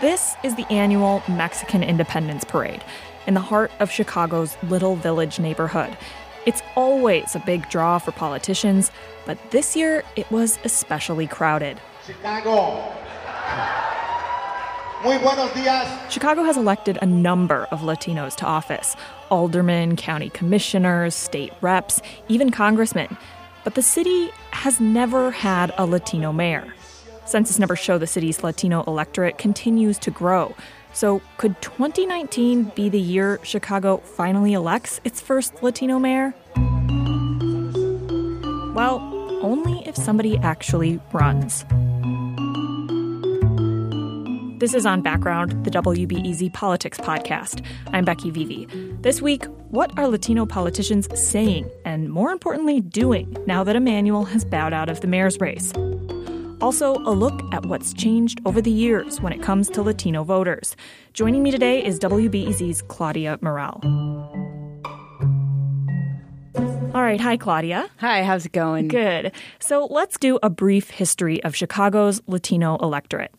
This is the annual Mexican Independence Parade in the heart of Chicago's Little Village neighborhood. It's always a big draw for politicians, but this year it was especially crowded. Chicago. Muy buenos días. Chicago has elected a number of Latinos to office aldermen, county commissioners, state reps, even congressmen. But the city has never had a Latino mayor. Census numbers show the city's Latino electorate continues to grow. So, could 2019 be the year Chicago finally elects its first Latino mayor? Well, only if somebody actually runs. This is on Background, the WBEZ Politics podcast. I'm Becky Vevea. This week, what are Latino politicians saying and, more importantly, doing now that Emanuel has bowed out of the mayor's race? Also, a look at what's changed over the years when it comes to Latino voters. Joining me today is WBEZ's Claudia Morell. All right. Hi, Claudia. Hi, how's it going? Good. So let's do a brief history of Chicago's Latino electorate.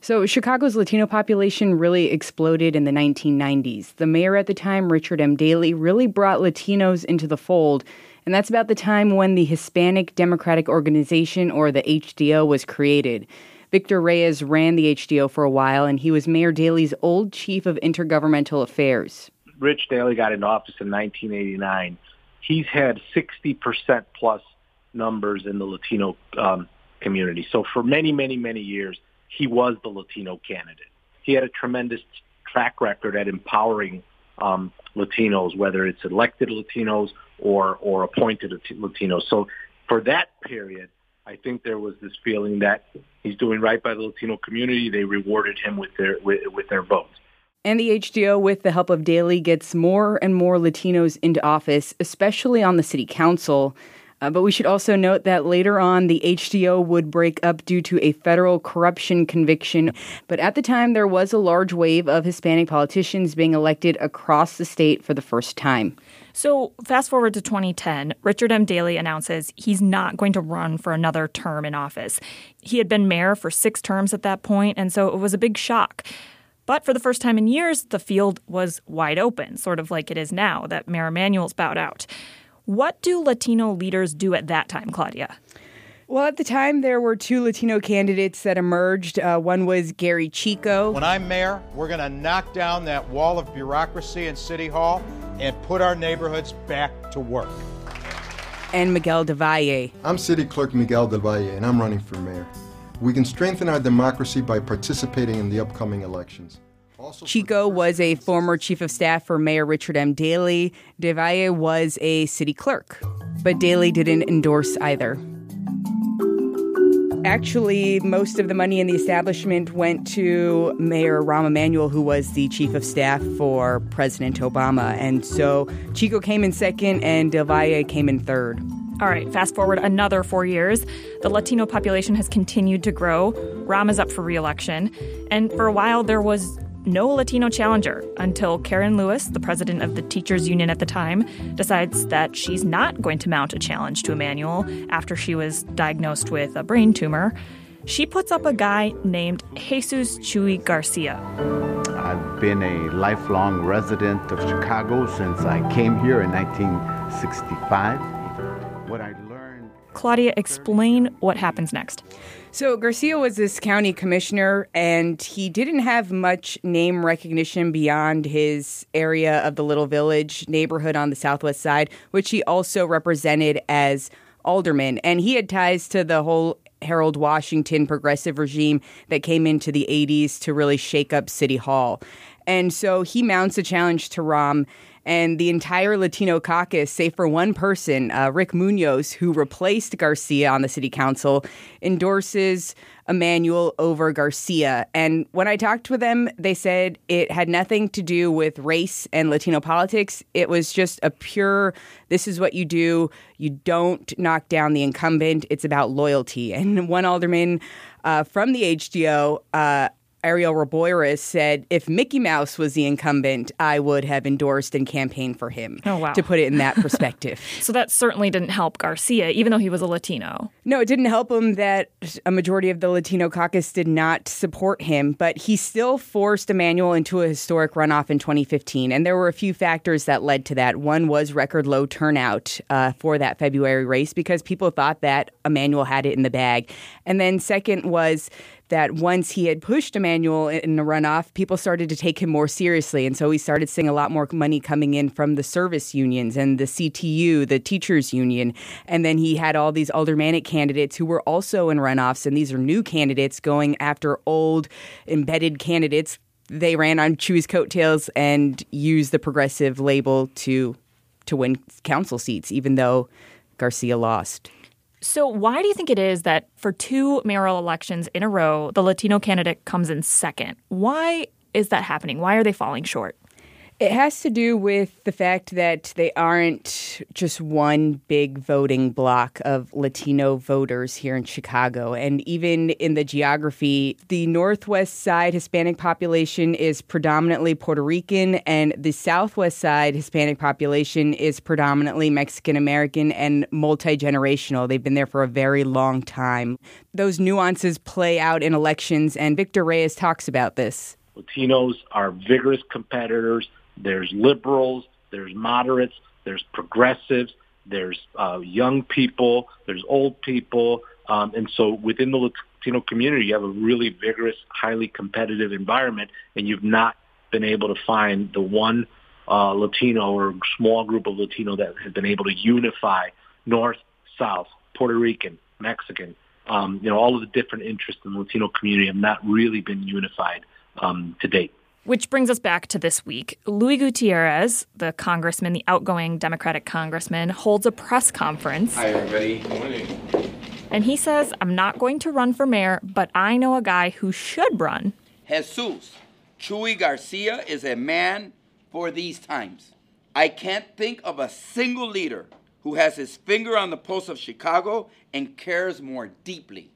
So, Chicago's Latino population really exploded in the 1990s. The mayor at the time, Richard M. Daley, really brought Latinos into the fold and that's about the time when the Hispanic Democratic Organization, or the HDO, was created. Victor Reyes ran the HDO for a while, and he was Mayor Daley's old chief of intergovernmental affairs. Rich Daley got into office in 1989. He's had 60% plus numbers in the Latino um, community. So for many, many, many years, he was the Latino candidate. He had a tremendous track record at empowering um, Latinos, whether it's elected Latinos or or appointed Latinos. So for that period, I think there was this feeling that he's doing right by the Latino community. They rewarded him with their with, with their votes. And the HDO, with the help of Daley, gets more and more Latinos into office, especially on the city council. Uh, but we should also note that later on, the HDO would break up due to a federal corruption conviction. But at the time, there was a large wave of Hispanic politicians being elected across the state for the first time. So, fast forward to 2010, Richard M. Daley announces he's not going to run for another term in office. He had been mayor for six terms at that point, and so it was a big shock. But for the first time in years, the field was wide open, sort of like it is now that Mayor Emanuel's bowed out. What do Latino leaders do at that time, Claudia? Well, at the time, there were two Latino candidates that emerged. Uh, one was Gery Chico. When I'm mayor, we're going to knock down that wall of bureaucracy in City Hall and put our neighborhoods back to work. And Miguel Del Valle. I'm City Clerk Miguel Del Valle, and I'm running for mayor. We can strengthen our democracy by participating in the upcoming elections. Chico was a former chief of staff for Mayor Richard M. Daley. Del Valle was a city clerk, but Daley didn't endorse either. Actually, most of the money in the establishment went to Mayor Rahm Emanuel, who was the chief of staff for President Obama. And so Chico came in second and Del Valle came in third. All right, fast forward another four years. The Latino population has continued to grow. Rahm is up for reelection. And for a while, there was no Latino challenger until Karen Lewis, the president of the teachers union at the time, decides that she's not going to mount a challenge to Emanuel after she was diagnosed with a brain tumor. She puts up a guy named Jesus Chuy Garcia. I've been a lifelong resident of Chicago since I came here in 1965. What I learned. Claudia, explain what happens next. So Garcia was this county commissioner, and he didn't have much name recognition beyond his area of the Little Village neighborhood on the southwest side, which he also represented as alderman. And he had ties to the whole Harold Washington progressive regime that came into the 80s to really shake up City Hall. And so he mounts a challenge to Rahm and the entire Latino caucus, save for one person, uh, Rick Munoz, who replaced Garcia on the city council, endorses Emanuel over Garcia. And when I talked with them, they said it had nothing to do with race and Latino politics. It was just a pure, this is what you do. You don't knock down the incumbent. It's about loyalty. And one alderman uh, from the HDO, uh, Ariel Reboyras said, if Mickey Mouse was the incumbent, I would have endorsed and campaigned for him. Oh, wow. To put it in that perspective. so that certainly didn't help Garcia, even though he was a Latino. No, it didn't help him that a majority of the Latino caucus did not support him, but he still forced Emanuel into a historic runoff in 2015. And there were a few factors that led to that. One was record low turnout uh, for that February race because people thought that Emanuel had it in the bag. And then, second, was that once he had pushed Emanuel in the runoff, people started to take him more seriously. And so he started seeing a lot more money coming in from the service unions and the CTU, the teachers union. And then he had all these aldermanic candidates who were also in runoffs. And these are new candidates going after old embedded candidates. They ran on Chuy's coattails and used the progressive label to to win council seats, even though Garcia lost. So, why do you think it is that for two mayoral elections in a row, the Latino candidate comes in second? Why is that happening? Why are they falling short? It has to do with the fact that they aren't just one big voting block of Latino voters here in Chicago. And even in the geography, the Northwest side Hispanic population is predominantly Puerto Rican, and the Southwest side Hispanic population is predominantly Mexican American and multi generational. They've been there for a very long time. Those nuances play out in elections, and Victor Reyes talks about this. Latinos are vigorous competitors there's liberals, there's moderates, there's progressives, there's uh, young people, there's old people. Um, and so within the Latino community, you have a really vigorous, highly competitive environment, and you've not been able to find the one uh, Latino or small group of Latino that has been able to unify North, South, Puerto Rican, Mexican, um, you know, all of the different interests in the Latino community have not really been unified um, to date. Which brings us back to this week. Luis Gutierrez, the congressman, the outgoing Democratic congressman, holds a press conference. Hi, everybody. Good morning. And he says, I'm not going to run for mayor, but I know a guy who should run. Jesus, Chuy Garcia is a man for these times. I can't think of a single leader who has his finger on the pulse of Chicago and cares more deeply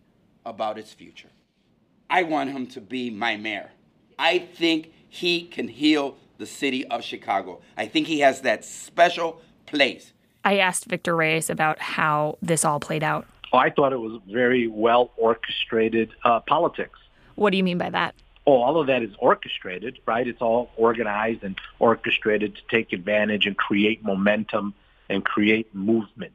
about its future. I want him to be my mayor. I think he can heal the city of Chicago. I think he has that special place. I asked Victor Reyes about how this all played out. Oh, I thought it was very well orchestrated uh, politics. What do you mean by that? Oh, all of that is orchestrated, right? It's all organized and orchestrated to take advantage and create momentum and create movement.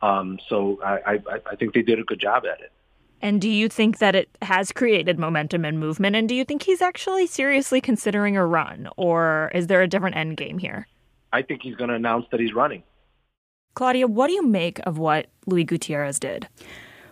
Um, so I, I, I think they did a good job at it. And do you think that it has created momentum and movement? And do you think he's actually seriously considering a run? Or is there a different end game here? I think he's going to announce that he's running. Claudia, what do you make of what Luis Gutierrez did?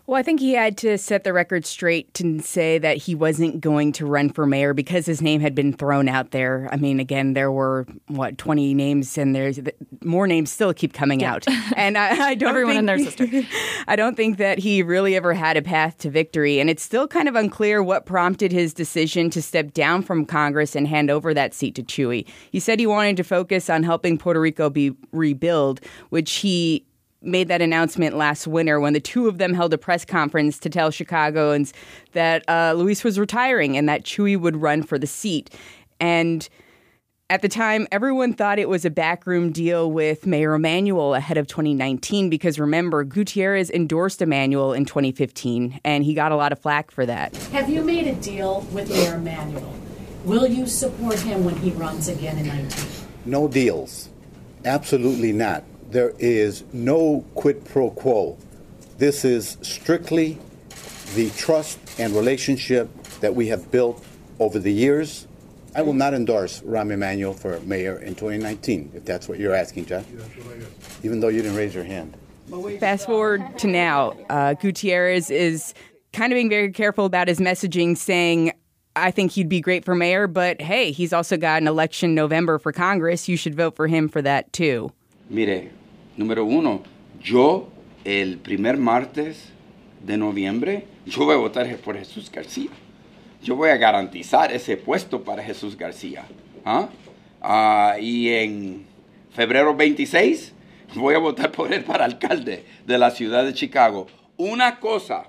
Well, I think he had to set the record straight and say that he wasn't going to run for mayor because his name had been thrown out there. I mean, again, there were what twenty names, and there's more names still keep coming yeah. out. And I, I don't everyone think, and their sister. I don't think that he really ever had a path to victory, and it's still kind of unclear what prompted his decision to step down from Congress and hand over that seat to Chuy. He said he wanted to focus on helping Puerto Rico be rebuild, which he made that announcement last winter when the two of them held a press conference to tell Chicagoans that uh, Luis was retiring and that Chuy would run for the seat. And at the time, everyone thought it was a backroom deal with Mayor Emanuel ahead of 2019 because remember, Gutierrez endorsed Emanuel in 2015 and he got a lot of flack for that. Have you made a deal with Mayor Emanuel? Will you support him when he runs again in 19? No deals. Absolutely not there is no quid pro quo. This is strictly the trust and relationship that we have built over the years. I will not endorse Rahm Emanuel for mayor in 2019, if that's what you're asking, John. Even though you didn't raise your hand. Fast forward to now, uh, Gutierrez is kind of being very careful about his messaging, saying, I think he'd be great for mayor, but hey, he's also got an election November for Congress. You should vote for him for that too. Mire, número uno, yo el primer martes de noviembre, yo voy a votar por Jesús García. Yo voy a garantizar ese puesto para Jesús García. ¿ah? Ah, y en febrero 26 voy a votar por él para alcalde de la ciudad de Chicago. Una cosa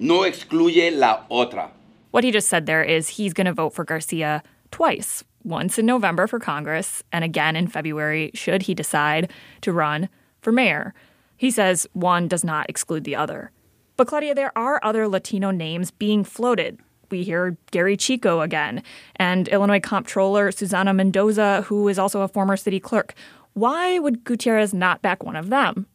no excluye la otra. What he just said there is he's going to vote for Garcia twice once in November for Congress and again in February, should he decide to run for mayor. He says one does not exclude the other. But Claudia, there are other Latino names being floated. We hear Gery Chico again, and Illinois Comptroller Susana Mendoza, who is also a former city clerk. Why would Gutierrez not back one of them?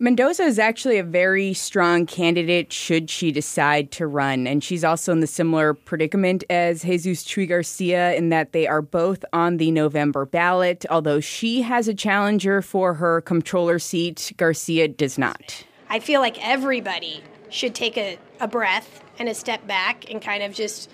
Mendoza is actually a very strong candidate should she decide to run. And she's also in the similar predicament as Jesus Chuy Garcia in that they are both on the November ballot. Although she has a challenger for her comptroller seat, Garcia does not. I feel like everybody should take a, a breath and a step back and kind of just,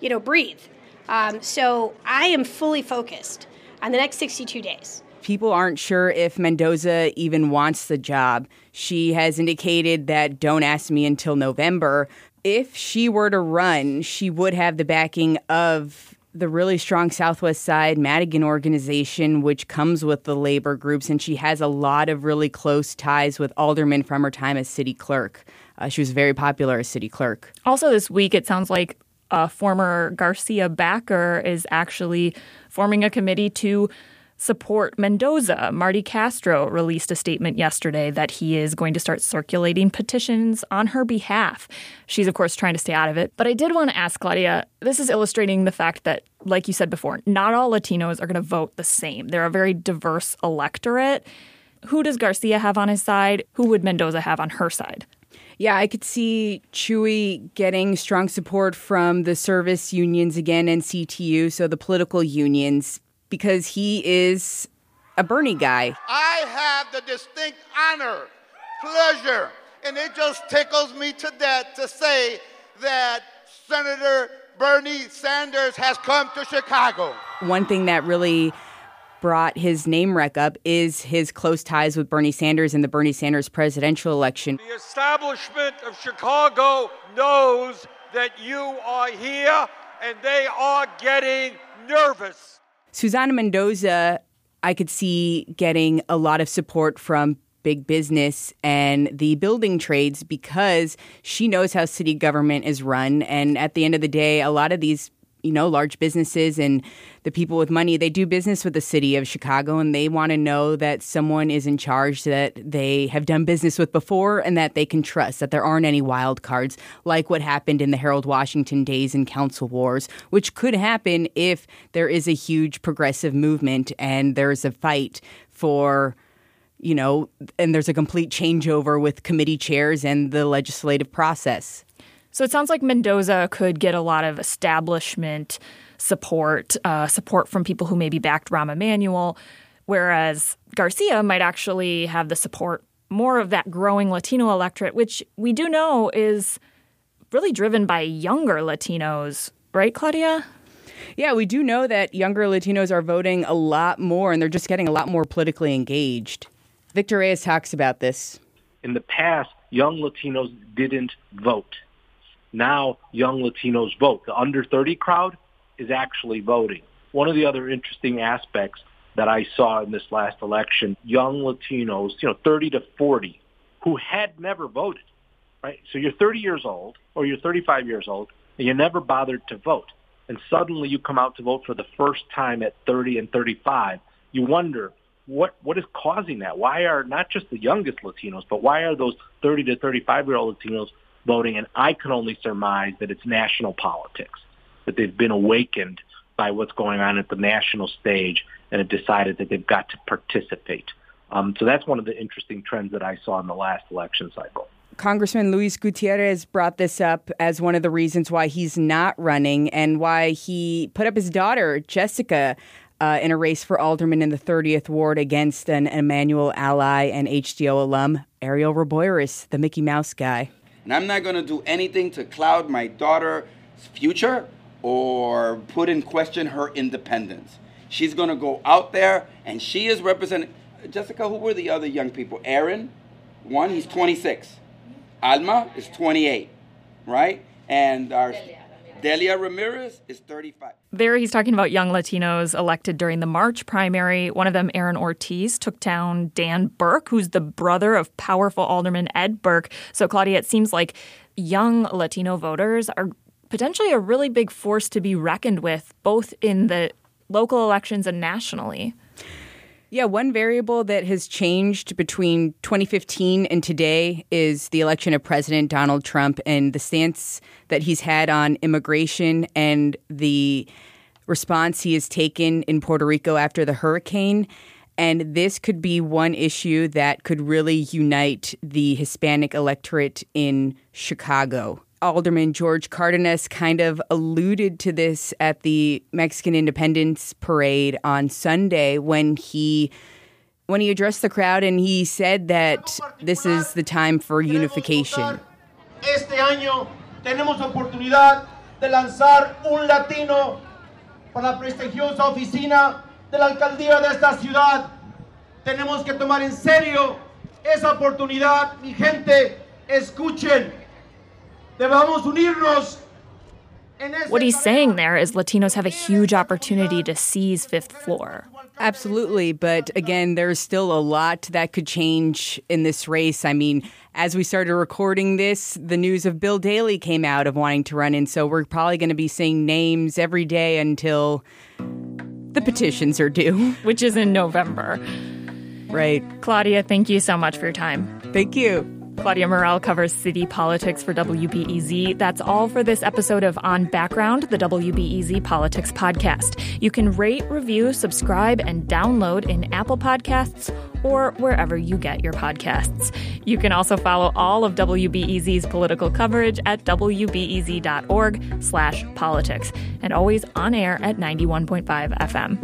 you know, breathe. Um, so I am fully focused on the next 62 days people aren't sure if Mendoza even wants the job. She has indicated that don't ask me until November. If she were to run, she would have the backing of the really strong Southwest Side Madigan organization, which comes with the labor groups, and she has a lot of really close ties with aldermen from her time as city clerk. Uh, she was very popular as city clerk. Also, this week, it sounds like a former Garcia backer is actually forming a committee to support Mendoza. Marty Castro released a statement yesterday that he is going to start circulating petitions on her behalf. She's, of course, trying to stay out of it. But I did want to ask Claudia this is illustrating the fact that, like you said before, not all Latinos are going to vote the same. They're a very diverse electorate. Who does Garcia have on his side? Who would Mendoza have on her side? Yeah, I could see Chuy getting strong support from the service unions again and CTU, so the political unions, because he is a Bernie guy. I have the distinct honor, pleasure, and it just tickles me to death to say that Senator Bernie Sanders has come to Chicago. One thing that really brought his name rec up is his close ties with Bernie Sanders in the Bernie Sanders presidential election. The establishment of Chicago knows that you are here and they are getting nervous. Susana Mendoza, I could see getting a lot of support from big business and the building trades because she knows how city government is run. And at the end of the day, a lot of these you know, large businesses and the people with money, they do business with the city of Chicago and they want to know that someone is in charge that they have done business with before and that they can trust, that there aren't any wild cards like what happened in the Harold Washington days and council wars, which could happen if there is a huge progressive movement and there's a fight for you know, and there's a complete changeover with committee chairs and the legislative process. So it sounds like Mendoza could get a lot of establishment support, uh, support from people who maybe backed Rahm Emanuel, whereas Garcia might actually have the support more of that growing Latino electorate, which we do know is really driven by younger Latinos, right, Claudia? Yeah, we do know that younger Latinos are voting a lot more and they're just getting a lot more politically engaged. Victor Reyes talks about this. In the past, young Latinos didn't vote now young Latinos vote. The under 30 crowd is actually voting. One of the other interesting aspects that I saw in this last election, young Latinos, you know, 30 to 40, who had never voted, right? So you're 30 years old or you're 35 years old and you never bothered to vote. And suddenly you come out to vote for the first time at 30 and 35. You wonder what what is causing that? Why are not just the youngest Latinos, but why are those 30 to 35 year old Latinos voting, and I can only surmise that it's national politics, that they've been awakened by what's going on at the national stage and have decided that they've got to participate. Um, so that's one of the interesting trends that I saw in the last election cycle. Congressman Luis Gutierrez brought this up as one of the reasons why he's not running and why he put up his daughter, Jessica, uh, in a race for alderman in the 30th Ward against an Emanuel ally and HDO alum, Ariel Reboyras, the Mickey Mouse guy. And I'm not going to do anything to cloud my daughter's future or put in question her independence. She's going to go out there and she is representing. Jessica, who were the other young people? Aaron, one, he's 26. Alma is 28, right? And our Delia Ramirez is 35. There, he's talking about young Latinos elected during the March primary. One of them, Aaron Ortiz, took down Dan Burke, who's the brother of powerful Alderman Ed Burke. So, Claudia, it seems like young Latino voters are potentially a really big force to be reckoned with, both in the local elections and nationally. Yeah, one variable that has changed between 2015 and today is the election of President Donald Trump and the stance that he's had on immigration and the response he has taken in Puerto Rico after the hurricane. And this could be one issue that could really unite the Hispanic electorate in Chicago. Alderman George Cardenas kind of alluded to this at the Mexican Independence Parade on Sunday when he when he addressed the crowd and he said that this is the time for unification. Este año tenemos oportunidad de lanzar un latino para la prestigiosa oficina de la alcaldía de esta ciudad. Tenemos que tomar en serio esa oportunidad, mi gente, escuchen. Debemos unirnos. What he's saying there is Latinos have a huge opportunity to seize fifth floor. Absolutely, but again, there's still a lot that could change in this race. I mean, as we started recording this, the news of Bill Daley came out of wanting to run in, so we're probably going to be seeing names every day until the petitions are due, which is in November. Right. Claudia, thank you so much for your time. Thank you. Claudia Morell covers city politics for WBEZ. That's all for this episode of On Background, the WBEZ Politics Podcast. You can rate, review, subscribe, and download in Apple Podcasts or wherever you get your podcasts. You can also follow all of WBEZ's political coverage at wbez.org slash politics and always on air at 91.5 FM.